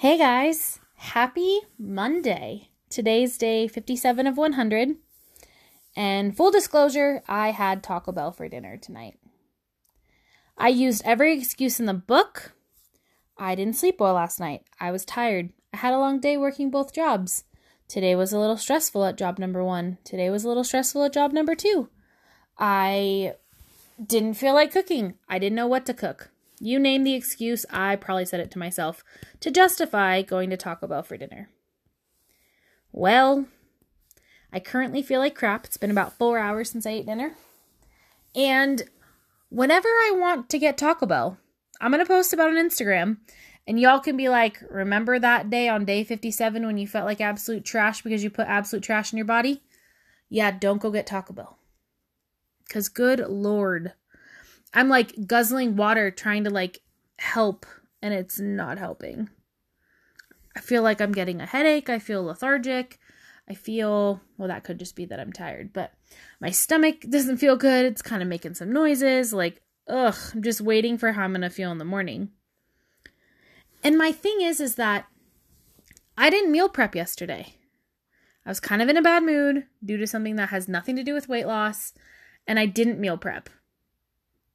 Hey guys, happy Monday. Today's day 57 of 100. And full disclosure, I had Taco Bell for dinner tonight. I used every excuse in the book. I didn't sleep well last night. I was tired. I had a long day working both jobs. Today was a little stressful at job number one. Today was a little stressful at job number two. I didn't feel like cooking. I didn't know what to cook. You name the excuse, I probably said it to myself to justify going to Taco Bell for dinner. Well, I currently feel like crap. It's been about four hours since I ate dinner. And whenever I want to get Taco Bell, I'm going to post about on Instagram. And y'all can be like, remember that day on day 57 when you felt like absolute trash because you put absolute trash in your body? Yeah, don't go get Taco Bell. Because good Lord, I'm like guzzling water trying to like help and it's not helping. I feel like I'm getting a headache. I feel lethargic. I feel, well, that could just be that I'm tired, but my stomach doesn't feel good. It's kind of making some noises. Like, ugh, I'm just waiting for how I'm going to feel in the morning. And my thing is, is that I didn't meal prep yesterday. I was kind of in a bad mood due to something that has nothing to do with weight loss, and I didn't meal prep.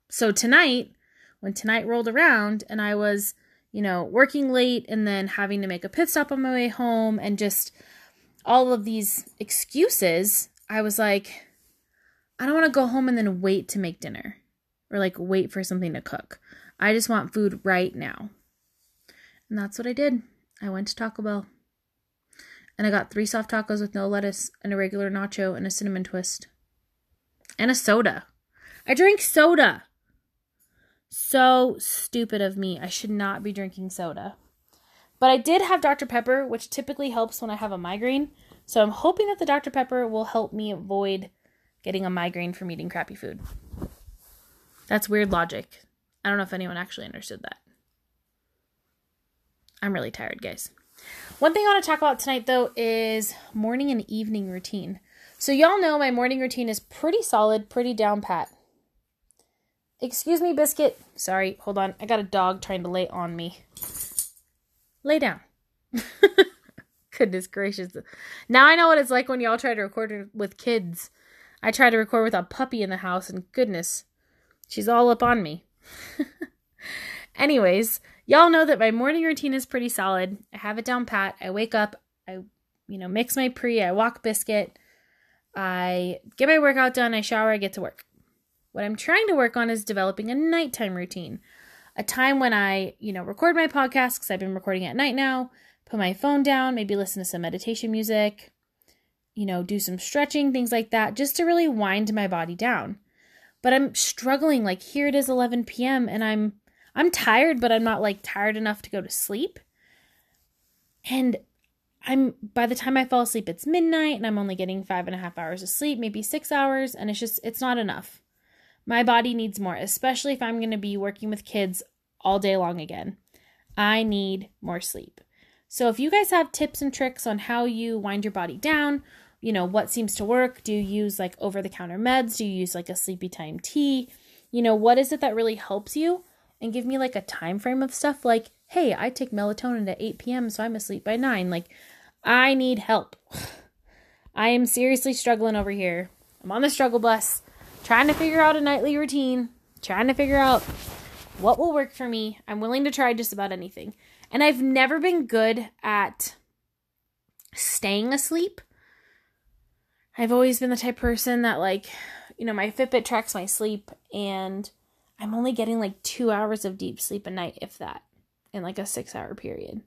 So tonight, when tonight rolled around and I was, you know, working late and then having to make a pit stop on my way home and just all of these excuses, I was like, I don't want to go home and then wait to make dinner or like wait for something to cook. I just want food right now. And that's what I did. I went to Taco Bell. And I got three soft tacos with no lettuce and a regular nacho and a cinnamon twist. And a soda. I drank soda. So stupid of me. I should not be drinking soda. But I did have Dr. Pepper, which typically helps when I have a migraine. So I'm hoping that the Dr. Pepper will help me avoid getting a migraine from eating crappy food. That's weird logic. I don't know if anyone actually understood that. I'm really tired, guys. One thing I want to talk about tonight, though, is morning and evening routine. So, y'all know my morning routine is pretty solid, pretty down pat. Excuse me, Biscuit. Sorry, hold on. I got a dog trying to lay on me. Lay down. Goodness gracious. Now I know what it's like when y'all try to record with kids. I try to record with a puppy in the house, and goodness, she's all up on me. Anyways, y'all know that my morning routine is pretty solid. I have it down pat. I wake up, I, you know, mix my pre, I walk biscuit, I get my workout done, I shower, I get to work. What I'm trying to work on is developing a nighttime routine. A time when I, you know, record my podcast because I've been recording at night now, put my phone down, maybe listen to some meditation music, you know, do some stretching, things like that, just to really wind my body down. But I'm struggling. Like here it is 11 p.m. and I'm I'm tired, but I'm not like tired enough to go to sleep. And I'm by the time I fall asleep, it's midnight and I'm only getting five and a half hours of sleep, maybe six hours, and it's just it's not enough. My body needs more, especially if I'm going to be working with kids all day long again. I need more sleep. So if you guys have tips and tricks on how you wind your body down, you know, what seems to work, do you use like over the counter meds? Do you use like a sleepy time tea? You know, what is it that really helps you? And give me like a time frame of stuff like, hey, I take melatonin at 8 p.m., so I'm asleep by 9. Like, I need help. I am seriously struggling over here. I'm on the struggle bus trying to figure out a nightly routine, trying to figure out what will work for me. I'm willing to try just about anything. And I've never been good at staying asleep. I've always been the type person that like, you know, my Fitbit tracks my sleep and I'm only getting like 2 hours of deep sleep a night if that in like a 6-hour period.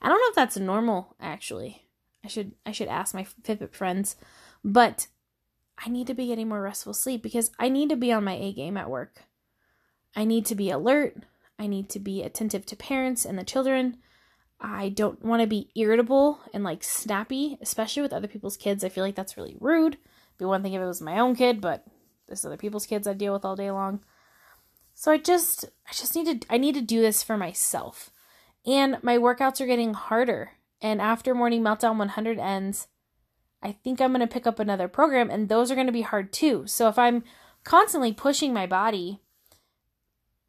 I don't know if that's normal actually. I should I should ask my Fitbit friends, but I need to be getting more restful sleep because I need to be on my A game at work. I need to be alert. I need to be attentive to parents and the children. I don't want to be irritable and like snappy, especially with other people's kids. I feel like that's really rude. It'd be one thing if it was my own kid, but this is other people's kids I deal with all day long. So I just I just need to I need to do this for myself. And my workouts are getting harder. And after morning meltdown 100 ends, I think I'm going to pick up another program, and those are going to be hard too. So if I'm constantly pushing my body,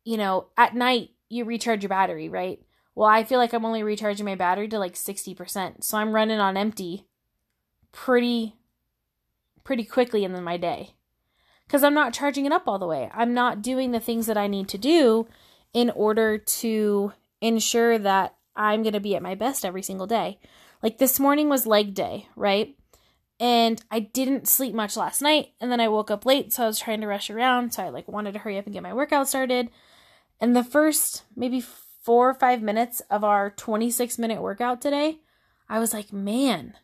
you know, at night you recharge your battery, right? Well, I feel like I'm only recharging my battery to like 60%. So I'm running on empty pretty pretty quickly in my day. Cuz I'm not charging it up all the way. I'm not doing the things that I need to do in order to ensure that I'm going to be at my best every single day. Like this morning was leg day, right? And I didn't sleep much last night and then I woke up late so I was trying to rush around so I like wanted to hurry up and get my workout started. And the first maybe 4 or 5 minutes of our 26 minute workout today, I was like, "Man,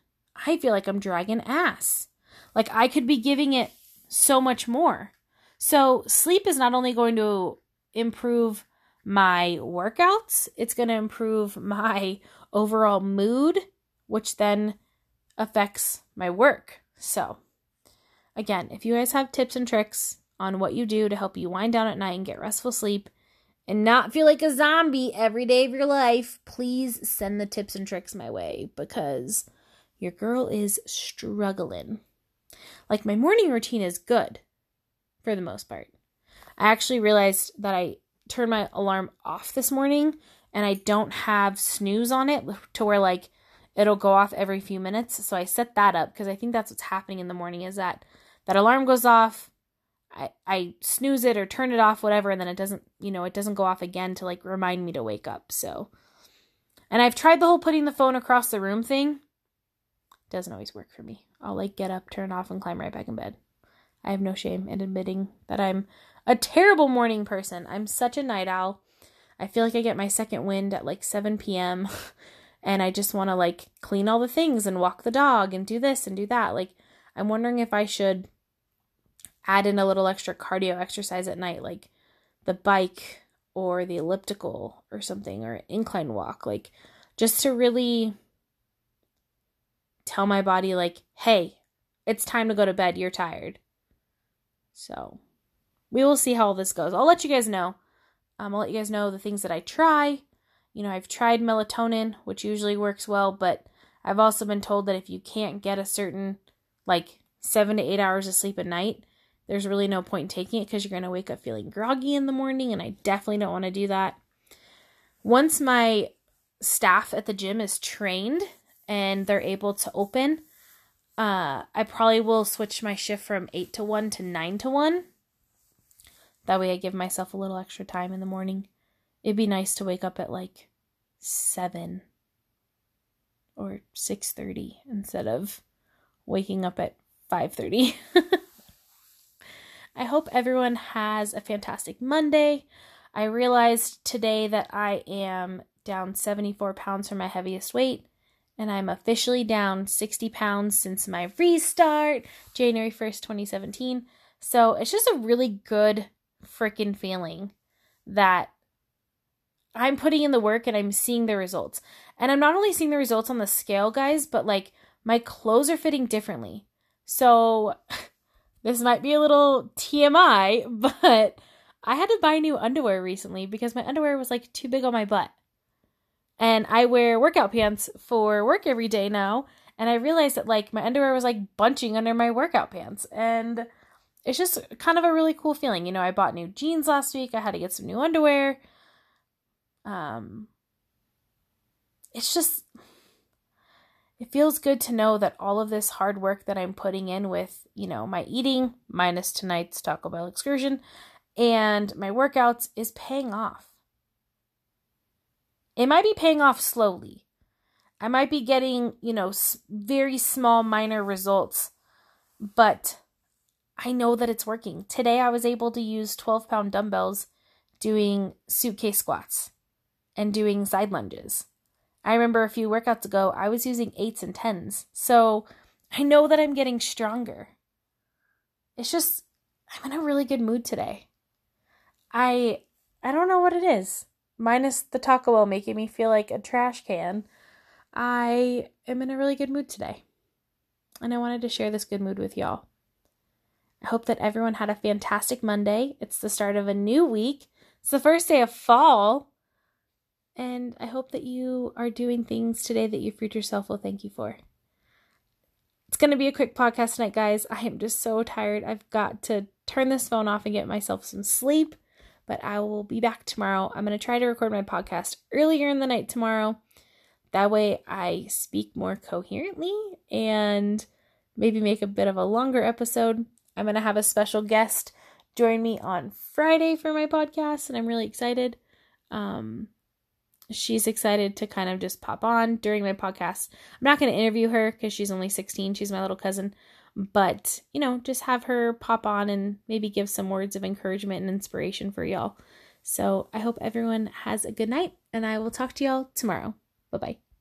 I feel like I'm dragging ass." Like I could be giving it so much more. So, sleep is not only going to improve my workouts, it's going to improve my overall mood, which then affects my work. So, again, if you guys have tips and tricks on what you do to help you wind down at night and get restful sleep and not feel like a zombie every day of your life, please send the tips and tricks my way because your girl is struggling. Like, my morning routine is good for the most part. I actually realized that I turned my alarm off this morning and I don't have snooze on it to where like it'll go off every few minutes. So I set that up because I think that's what's happening in the morning is that that alarm goes off, I I snooze it or turn it off whatever and then it doesn't, you know, it doesn't go off again to like remind me to wake up. So and I've tried the whole putting the phone across the room thing. Doesn't always work for me. I'll like get up, turn off and climb right back in bed. I have no shame in admitting that I'm a terrible morning person. I'm such a night owl. I feel like I get my second wind at like 7 p.m. and I just want to like clean all the things and walk the dog and do this and do that. Like, I'm wondering if I should add in a little extra cardio exercise at night, like the bike or the elliptical or something, or incline walk, like just to really tell my body, like, hey, it's time to go to bed. You're tired. So we will see how all this goes. I'll let you guys know. Um, I'll let you guys know the things that I try. You know, I've tried melatonin, which usually works well, but I've also been told that if you can't get a certain, like, seven to eight hours of sleep a night, there's really no point in taking it because you're going to wake up feeling groggy in the morning, and I definitely don't want to do that. Once my staff at the gym is trained and they're able to open, uh, I probably will switch my shift from 8 to 1 to 9 to 1 that way I give myself a little extra time in the morning. It'd be nice to wake up at like 7 or 6:30 instead of waking up at 5:30. I hope everyone has a fantastic Monday. I realized today that I am down 74 pounds from my heaviest weight, and I'm officially down 60 pounds since my restart, January 1st, 2017. So it's just a really good freaking feeling that I'm putting in the work and I'm seeing the results. And I'm not only seeing the results on the scale, guys, but like my clothes are fitting differently. So this might be a little TMI, but I had to buy new underwear recently because my underwear was like too big on my butt. And I wear workout pants for work every day now. And I realized that like my underwear was like bunching under my workout pants. And it's just kind of a really cool feeling. You know, I bought new jeans last week. I had to get some new underwear. Um it's just it feels good to know that all of this hard work that I'm putting in with, you know, my eating minus tonight's Taco Bell excursion and my workouts is paying off. It might be paying off slowly. I might be getting, you know, very small minor results, but I know that it's working. Today I was able to use 12 pound dumbbells doing suitcase squats and doing side lunges. I remember a few workouts ago I was using eights and tens. So I know that I'm getting stronger. It's just I'm in a really good mood today. I I don't know what it is. Minus the Taco Bell making me feel like a trash can. I am in a really good mood today. And I wanted to share this good mood with y'all. I hope that everyone had a fantastic Monday. It's the start of a new week. It's the first day of fall. And I hope that you are doing things today that your future self will thank you for. It's going to be a quick podcast tonight, guys. I am just so tired. I've got to turn this phone off and get myself some sleep But I will be back tomorrow. I'm going to try to record my podcast earlier in the night tomorrow. That way I speak more coherently and maybe make a bit of a longer episode. I'm going to have a special guest join me on Friday for my podcast, and I'm really excited. Um, she's excited to kind of just pop on during my podcast. I'm not going to interview her because she's only 16. She's my little cousin. But, you know, just have her pop on and maybe give some words of encouragement and inspiration for y'all. So I hope everyone has a good night, and I will talk to y'all tomorrow. Bye bye.